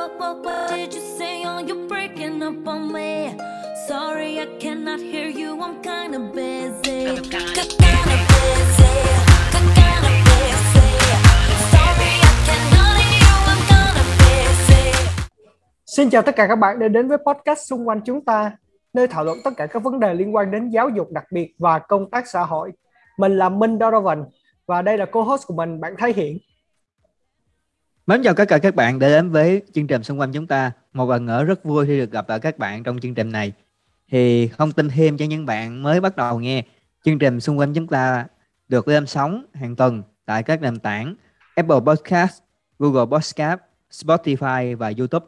What, what, what did you say? Oh, you're breaking up on me. Sorry, I cannot hear you, I'm kinda busy. Kinda busy. Kinda busy. Sorry, I cannot hear you, I'm kinda busy. Xin chào tất cả các bạn đã đến với podcast xung quanh chúng ta, nơi thảo luận tất cả các vấn đề liên quan đến giáo dục đặc biệt và công tác xã hội. Mình là Minh Donovan và đây là co-host của mình, bạn Thái Hiển. Mến chào tất cả các bạn đã đến với chương trình xung quanh chúng ta. Một lần nữa rất vui khi được gặp lại các bạn trong chương trình này. Thì không tin thêm cho những bạn mới bắt đầu nghe, chương trình xung quanh chúng ta được lên sóng hàng tuần tại các nền tảng Apple Podcast, Google Podcast, Spotify và YouTube.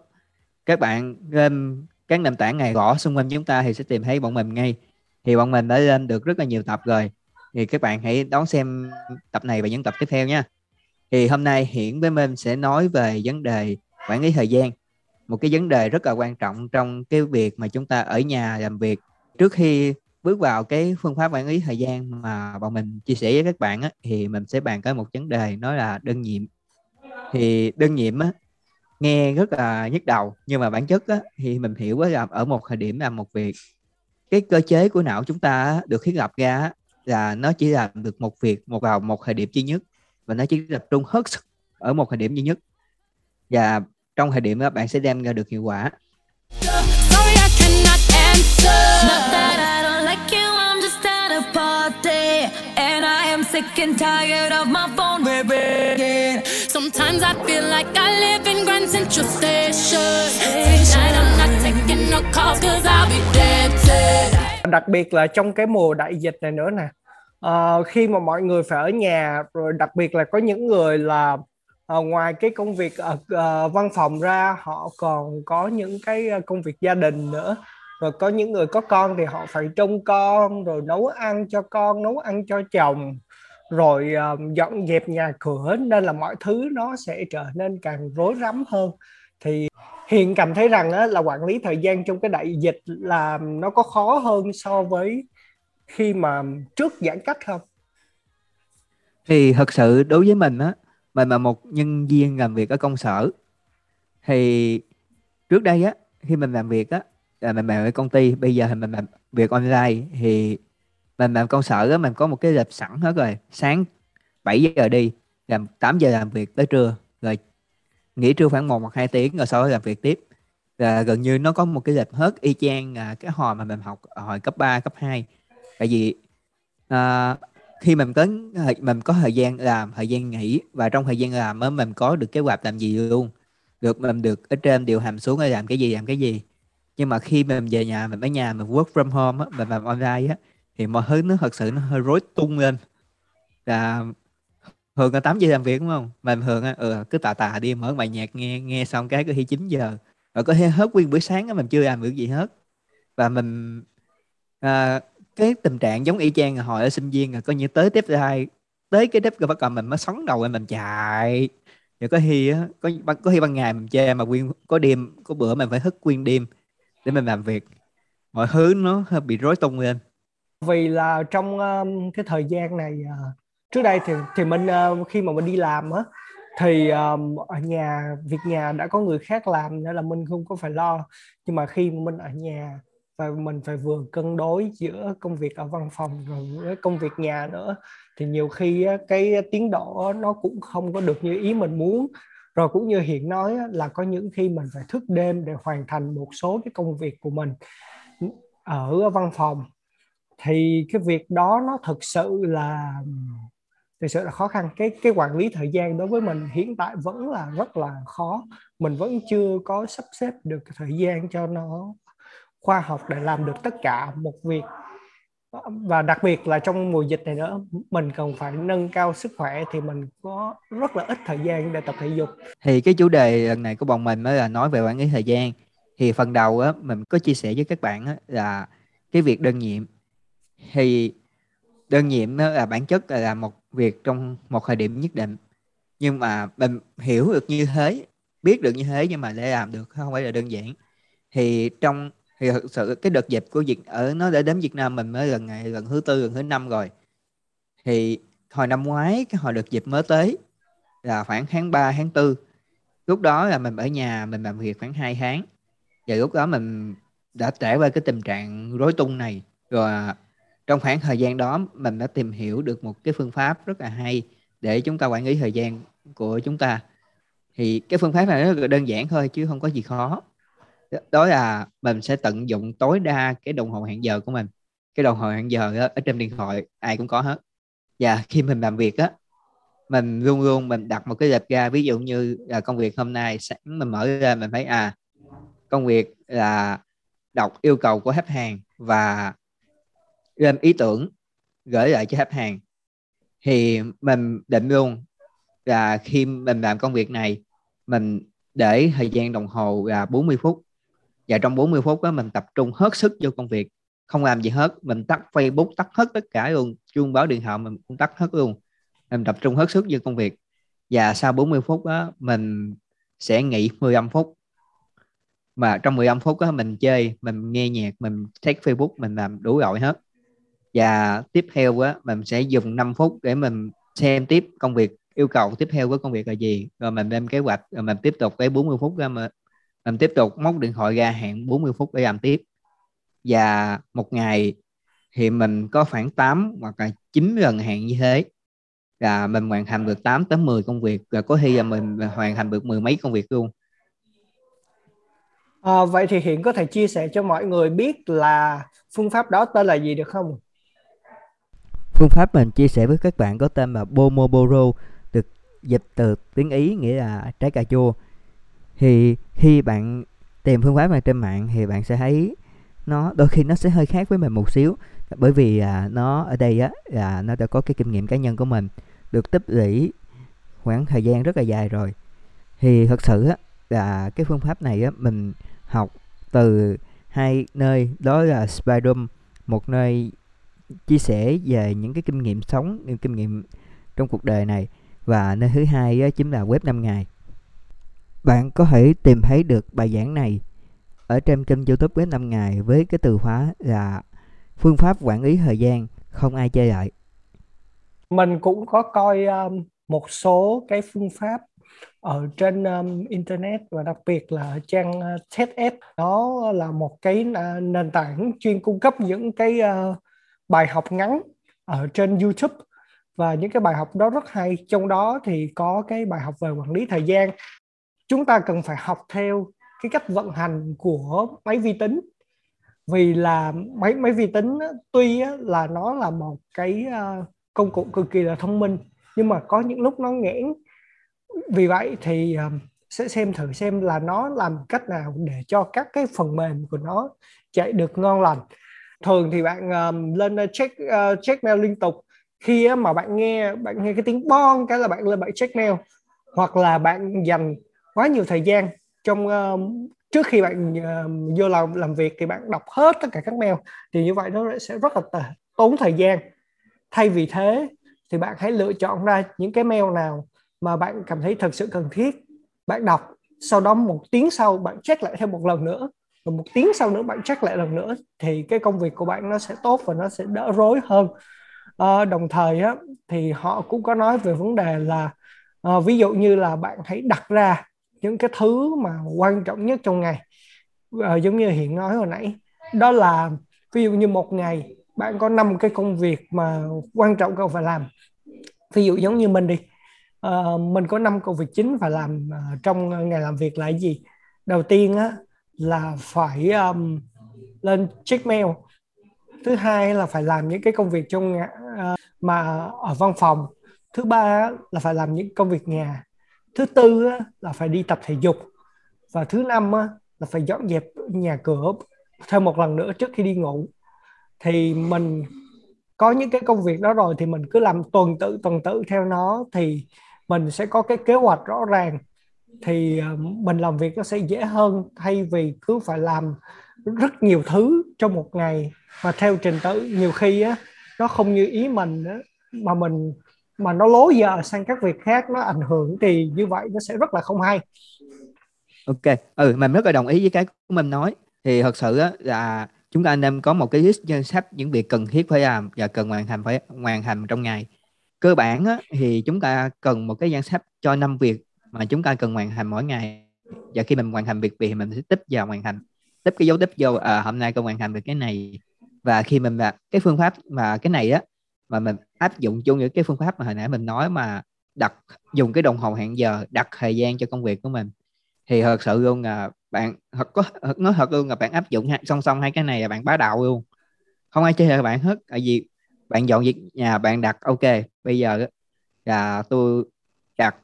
Các bạn lên các nền tảng này gõ xung quanh chúng ta thì sẽ tìm thấy bọn mình ngay. Thì bọn mình đã lên được rất là nhiều tập rồi. Thì các bạn hãy đón xem tập này và những tập tiếp theo nha. Thì hôm nay Hiển với Minh sẽ nói về vấn đề quản lý thời gian. Một cái vấn đề rất là quan trọng trong cái việc mà chúng ta ở nhà làm việc. Trước khi bước vào cái phương pháp quản lý thời gian mà bọn mình chia sẻ với các bạn á, thì mình sẽ bàn tới một vấn đề nó là đơn nhiệm. Thì đơn nhiệm á, nghe rất là nhức đầu nhưng mà bản chất á, thì mình hiểu là ở một thời điểm làm một việc cái cơ chế của não chúng ta á, được thiết lập ra á, là nó chỉ làm được một việc một vào một thời điểm duy nhất và nó chỉ tập trung hết sức ở một thời điểm duy nhất và trong thời điểm đó bạn sẽ đem ra được hiệu quả Sorry, I cannot answer. Not that I don't like you, I'm just at a party. And I am sick and tired of my phone ringing. Sometimes I feel like I live in Grand Central Station. Tonight I'm not taking no calls cause I'll be dancing. Đặc biệt là trong cái mùa đại dịch này nữa nè uh, khi mà mọi người phải ở nhà rồi đặc biệt là có những người là uh, ngoài cái công việc ờ, ở uh, văn phòng ra họ còn có những cái công việc gia đình nữa. Rồi có những người có con thì họ phải trông con rồi nấu ăn cho con nấu ăn cho chồng rồi uh, dọn dẹp nhà cửa nên là mọi thứ nó sẽ trở nên càng rối rắm hơn. Thì hiện cảm thấy rằng á, là quản lý thời gian trong cái đại dịch là nó có khó hơn so với khi mà trước giãn cách không? Thì thật sự đối với mình á mình là một nhân viên làm việc ở công sở. Thì trước đây á khi mình làm việc á là mình làm ở công ty bây giờ thì mình làm việc online. Thì mình làm công sở á mình có một cái lịch sẵn hết rồi. Sáng 7 giờ đi làm 8 giờ làm việc tới trưa. Rồi nghỉ trưa khoảng 1 hoặc 2 tiếng rồi sau đó làm việc tiếp. Là gần như nó có một cái lịch hết y chang à, cái hồi mà mình học hồi cấp 3, cấp 2 tại vì à, khi mình có à, mình có thời gian làm thời gian nghỉ và trong thời gian làm mới mình có được kế hoạch làm gì luôn. Được mình được ở trên điều hàm xuống để làm cái gì làm cái gì. Nhưng mà khi mình về nhà mình ở nhà mình work from home á mình làm online á thì mọi thứ nó thật sự nó hơi rối tung lên. Là thường là 8 giờ làm việc đúng không? Mình thường á ừ, cứ tà tà đi mở bài nhạc nghe nghe xong cái có khi 9 giờ. Rồi có thể hết nguyên buổi sáng á mình chưa làm được gì hết. Và mình à, cái tình trạng giống y chang hồi ở sinh viên là coi như tới tiếp hai tới cái đếp bắt đầu mình mới sóng đầu mình chạy. Rồi có khi á có có khi ban ngày mình chơi mà quyên có đêm có bữa mình phải thức quyên đêm để mình làm việc. Mọi thứ nó hơi bị rối tung lên. Vì là trong um, cái thời gian này uh, trước đây thì thì mình uh, khi mà mình đi làm á thì um, ở nhà việc nhà đã có người khác làm nên là mình không có phải lo. Nhưng mà khi mà mình ở nhà và mình phải vừa cân đối giữa công việc ở văn phòng rồi với công việc nhà nữa. Thì nhiều khi cái tiến độ nó cũng không có được như ý mình muốn. Rồi cũng như hiện nói là có những khi mình phải thức đêm để hoàn thành một số cái công việc của mình ở văn phòng. Thì cái việc đó nó thực sự là, thực sự là khó khăn. Cái cái quản lý thời gian đối với mình hiện tại vẫn là rất là khó. Mình vẫn chưa có sắp xếp được cái thời gian cho nó khoa học để làm được tất cả một việc. Và đặc biệt là trong mùa dịch này nữa mình cần phải nâng cao sức khỏe thì mình có rất là ít thời gian để tập thể dục. Thì cái chủ đề lần này của bọn mình mới là nói về quản lý thời gian. Thì phần đầu á mình có chia sẻ với các bạn á, là cái việc đơn nhiệm. Thì đơn nhiệm nó là bản chất là một việc trong một thời điểm nhất định. Nhưng mà mình hiểu được như thế biết được như thế nhưng mà để làm được không phải là đơn giản. Thì trong thì thực sự cái đợt dịch của Việt, ở, nó đã đến Việt Nam mình mới gần ngày gần thứ tư gần thứ năm rồi. Thì hồi năm ngoái, cái hồi đợt dịch mới tới là khoảng tháng 3 tháng 4 lúc đó là mình ở nhà, mình làm việc khoảng 2 tháng. Và lúc đó mình đã trải qua cái tình trạng rối tung này. Rồi à, trong khoảng thời gian đó, mình đã tìm hiểu được một cái phương pháp rất là hay để chúng ta quản lý thời gian của chúng ta. Thì cái phương pháp này rất là đơn giản thôi, chứ không có gì khó đó là mình sẽ tận dụng tối đa cái đồng hồ hẹn giờ của mình. Cái đồng hồ hẹn giờ đó, ở trên điện thoại ai cũng có hết. Và khi mình làm việc á mình luôn luôn mình đặt một cái lịch ra. Ví dụ như là công việc hôm nay sáng mình mở ra mình thấy à công việc là đọc yêu cầu của khách hàng và lên ý tưởng gửi lại cho khách hàng thì mình định luôn là khi mình làm công việc này mình để thời gian đồng hồ là 40 phút và trong 40 phút đó, mình tập trung hết sức vô công việc. Không làm gì hết, mình tắt Facebook, tắt hết tất cả luôn. Chuông báo điện thoại mình cũng tắt hết luôn. Mình tập trung hết sức vô công việc. Và sau 40 phút đó, mình sẽ nghỉ 15 phút. Mà trong 15 phút đó, mình chơi, mình nghe nhạc, mình check Facebook, mình làm đủ loại hết. Và tiếp theo á mình sẽ dùng 5 phút để mình xem tiếp công việc, yêu cầu tiếp theo của công việc là gì. Rồi mình lên kế hoạch, rồi mình tiếp tục cái 40 phút ra mà mình tiếp tục móc điện thoại ra hẹn 40 phút để làm tiếp. Và một ngày thì mình có khoảng 8 hoặc là 9 lần hẹn như thế. Là mình hoàn thành được 8 tới 10 công việc. Và có khi là mình hoàn thành được mười mấy công việc luôn. À, vậy thì hiện có thể chia sẻ cho mọi người biết là phương pháp đó tên là gì được không? Phương pháp mình chia sẻ với các bạn có tên là Pomodoro được dịch từ tiếng Ý nghĩa là trái cà chua thì khi bạn tìm phương pháp này trên mạng thì bạn sẽ thấy nó đôi khi nó sẽ hơi khác với mình một xíu. Bởi vì à, nó ở đây á là nó đã có cái kinh nghiệm cá nhân của mình được tích lũy khoảng thời gian rất là dài rồi. Thì thật sự á là cái phương pháp này á mình học từ hai nơi đó là Spydom một nơi chia sẻ về những cái kinh nghiệm sống những kinh nghiệm trong cuộc đời này. Và nơi thứ hai á, chính là web 5 ngày bạn có thể tìm thấy được bài giảng này ở trên kênh youtube web 5 ngày với cái từ khóa là phương pháp quản lý thời gian không ai chơi lại. Mình cũng có coi um, một số cái phương pháp ở trên um, internet và đặc biệt là trang uh, TEDx đó là một cái uh, nền tảng chuyên cung cấp những cái uh, bài học ngắn ở trên YouTube. Và những cái bài học đó rất hay. Trong đó thì có cái bài học về quản lý thời gian chúng ta cần phải học theo cái cách vận hành của máy vi tính. Vì là máy máy vi tính tuy là nó là một cái à, công cụ cực kỳ là thông minh nhưng mà có những lúc nó nghẽn. Vì vậy thì à, sẽ xem thử xem là nó làm cách nào để cho các cái phần mềm của nó chạy được ngon lành. Thường thì bạn um, lên check uh, check mail liên tục. Khi mà bạn nghe bạn nghe cái tiếng bon cái là bạn lên bạn check mail. Hoặc là bạn dành quá nhiều thời gian trong uh, trước khi bạn uh, vô làm làm việc thì bạn đọc hết tất cả các mail thì như vậy nó sẽ rất là tốn thời gian. Thay vì thế thì bạn hãy lựa chọn ra những cái mail nào mà bạn cảm thấy thật sự cần thiết bạn đọc sau đó một tiếng sau bạn check lại thêm một lần nữa và một tiếng sau nữa bạn check lại lần nữa thì cái công việc của bạn nó sẽ tốt và nó sẽ đỡ rối hơn. À, đồng thời á, thì họ cũng có nói về vấn đề là à, ví dụ như là bạn hãy đặt ra những cái thứ mà quan trọng nhất trong ngày. À, giống như hiện nói hồi nãy đó là ví dụ như một ngày bạn có năm cái công việc mà quan trọng cần phải làm. Ví dụ giống như mình đi à, mình có năm công việc chính phải làm à, trong ngày làm việc là cái gì? Đầu tiên á là phải um, lên check mail. Thứ hai là phải làm những cái công việc trong uh, mà ở văn phòng. Thứ ba là phải làm những công việc nhà thứ tư là phải đi tập thể dục. Và thứ năm là phải dọn dẹp nhà cửa thêm một lần nữa trước khi đi ngủ. Thì mình có những cái công việc đó rồi thì mình cứ làm tuần tự tuần tự theo nó. Thì mình sẽ có cái kế hoạch rõ ràng. Thì ờ, mình làm việc nó sẽ dễ hơn thay vì cứ phải làm rất nhiều thứ trong một ngày. Mà theo trình tự nhiều khi á nó không như ý mình á, mà mình mà nó lố giờ sang các việc khác nó ảnh hưởng thì như vậy nó sẽ rất là không hay. Ok. Ừ mình rất là đồng ý với cái của mình nói. Thì thật sự á, là chúng ta nên có một cái list danh sách những việc cần thiết phải làm và cần hoàn thành phải hoàn thành trong ngày. Cơ bản á, thì chúng ta cần một cái danh sách cho năm việc mà chúng ta cần hoàn thành mỗi ngày. Và khi mình hoàn thành việc thì mình sẽ tích vào hoàn thành. Tích cái dấu tích vô à, hôm nay tôi hoàn thành được cái này. Và khi mình là cái phương pháp mà cái này á mà mình áp dụng chung những cái phương pháp mà hồi nãy mình nói mà đặt dùng cái đồng hồ hẹn giờ đặt thời gian cho công việc của mình. Thì thật sự luôn là bạn thật có thật nói thật luôn là bạn áp dụng song song hai cái này là bạn bá đạo luôn. Không ai chơi bạn hết tại vì bạn dọn việc nhà bạn đặt ok bây giờ là tôi đặt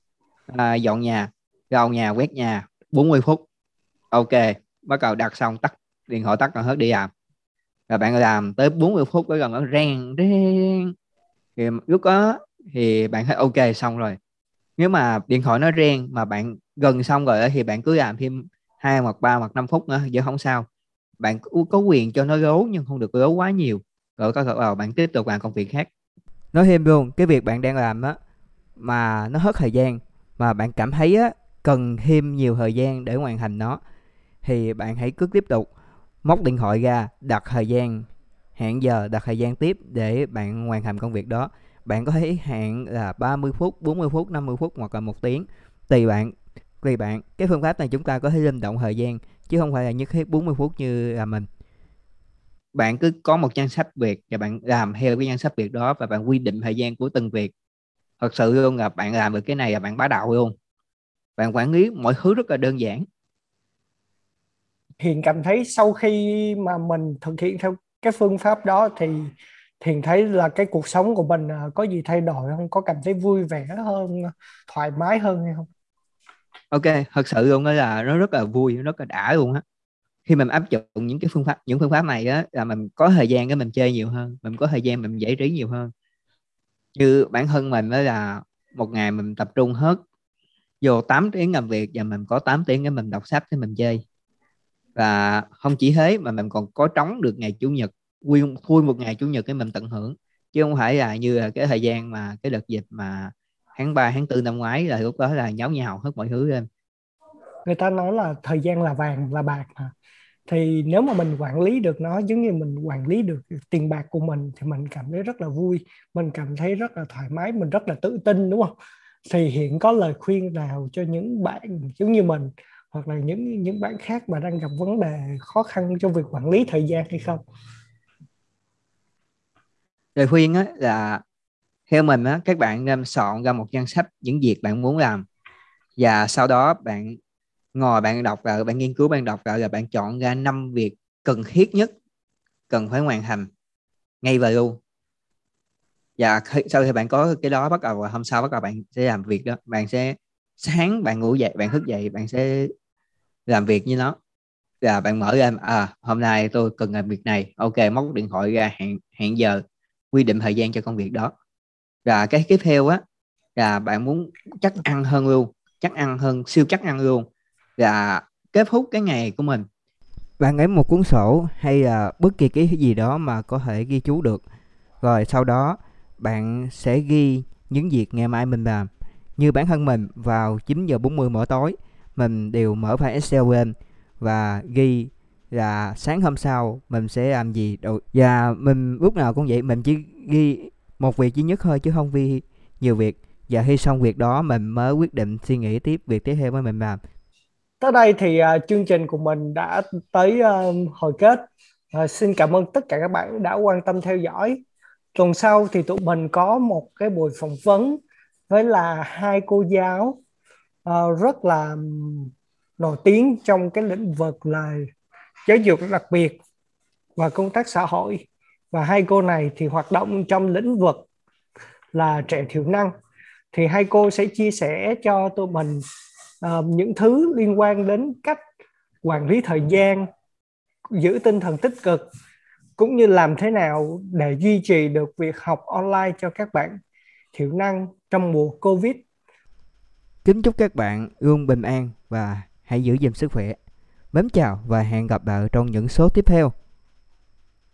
à, dọn nhà gào nhà quét nhà 40 phút ok bắt đầu đặt xong tắt điện thoại tắt còn hết đi làm. Rồi bạn làm tới 40 phút cái gần nó rèn rèn thì lúc đó thì bạn thấy ok xong rồi. Nếu mà điện thoại nó reng mà bạn gần xong rồi thì bạn cứ làm thêm hai hoặc ba hoặc năm phút nữa vẫn không sao. Bạn có quyền cho nó gấu nhưng không được gấu quá nhiều. Rồi có thể vào bạn tiếp tục làm công việc khác. Nói thêm luôn, cái việc bạn đang làm á mà nó hết thời gian, mà bạn cảm thấy á cần thêm nhiều thời gian để hoàn thành nó, thì bạn hãy cứ tiếp tục móc điện thoại ra đặt thời gian hẹn giờ đặt thời gian tiếp để bạn hoàn thành công việc đó. Bạn có thể hẹn là 30 phút 40 phút 50 phút hoặc là một tiếng, tùy bạn tùy bạn. Cái phương pháp này chúng ta có thể linh động thời gian, chứ không phải là nhất thiết 40 phút như là mình. Bạn cứ có một danh sách việc và bạn làm theo cái danh sách việc đó và bạn quy định thời gian của từng việc. Thật sự luôn là bạn làm được cái này là bạn bá đạo luôn. Bạn quản lý mọi thứ rất là đơn giản. Hiền cảm thấy sau khi mà mình thực hiện theo cái phương pháp đó thì Hiền thấy là cái cuộc sống của mình à, có gì thay đổi không? Có cảm thấy vui vẻ hơn, à, thoải mái hơn hay không? Ok, thật sự luôn đó là nó rất là vui, nó rất là đã luôn á. Khi mình áp dụng những cái phương pháp những phương pháp này á là mình có thời gian để mình chơi nhiều hơn, mình có thời gian mình giải trí nhiều hơn. Như bản thân mình đó là một ngày mình tập trung hết vô 8 tiếng làm việc và mình có 8 tiếng để mình đọc sách để mình chơi và không chỉ thế mà mình còn có trống được ngày chủ nhật nguyên khui một ngày chủ nhật cái mình tận hưởng. Chứ không phải là như là cái thời gian mà cái đợt dịch mà tháng 3, tháng 4 năm ngoái là lúc đó là nháo nhào hết mọi thứ lên. Người ta nói là thời gian là vàng là bạc mà thì nếu mà mình quản lý được nó giống như mình quản lý được tiền bạc của mình thì mình cảm thấy rất là vui mình cảm thấy rất là thoải mái mình rất là tự tin đúng không? Thì hiện có lời khuyên nào cho những bạn giống như mình hoặc là những những bạn khác mà đang gặp vấn đề khó khăn trong việc quản lý thời gian hay không? Lời khuyên á, là theo mình á, các bạn nên soạn ra một danh sách những việc bạn muốn làm. Và sau đó bạn ngồi bạn đọc rồi bạn nghiên cứu, bạn đọc rồi rồi bạn chọn ra năm việc cần thiết nhất, cần phải hoàn thành ngay và luôn. Và sau khi bạn có cái đó bắt đầu hôm sau bắt đầu bạn sẽ làm việc đó, bạn sẽ sáng, bạn ngủ dậy, bạn thức dậy, bạn sẽ làm việc như nó. Là bạn mở ra à hôm nay tôi cần làm việc này. Ok, móc điện thoại ra hẹn hẹn giờ, quy định thời gian cho công việc đó. Và cái tiếp theo á, là bạn muốn chắc ăn hơn luôn, chắc ăn hơn, siêu chắc ăn luôn. Là kết thúc cái ngày của mình. Bạn lấy một cuốn sổ hay là bất kỳ cái gì đó mà có thể ghi chú được. Rồi sau đó, bạn sẽ ghi những việc ngày mai mình làm. Như bản thân mình vào 9 giờ 40 mỗi tối mình đều mở file Excel lên và ghi là sáng hôm sau mình sẽ làm gì. Đầu và mình lúc nào cũng vậy mình chỉ ghi một việc duy nhất thôi chứ không ghi nhiều việc. Và khi xong việc đó mình mới quyết định suy nghĩ tiếp việc tiếp theo mới mình làm. Tới đây thì uh, chương trình của mình đã tới uh, hồi kết. Uh, xin cảm ơn tất cả các bạn đã quan tâm theo dõi. Tuần sau thì tụi mình có một cái buổi phỏng vấn với là hai cô giáo uh, rất là nổi tiếng trong cái lĩnh vực là giáo dục đặc biệt và công tác xã hội và hai cô này thì hoạt động trong lĩnh vực là trẻ thiểu năng thì hai cô sẽ chia sẻ cho tụi mình uh, những thứ liên quan đến cách quản lý thời gian giữ tinh thần tích cực cũng như làm thế nào để duy trì được việc học online cho các bạn thiểu năng trong mùa Covid. Kính chúc các bạn luôn bình an và hãy giữ gìn sức khỏe. Mến chào và hẹn gặp lại trong những số tiếp theo.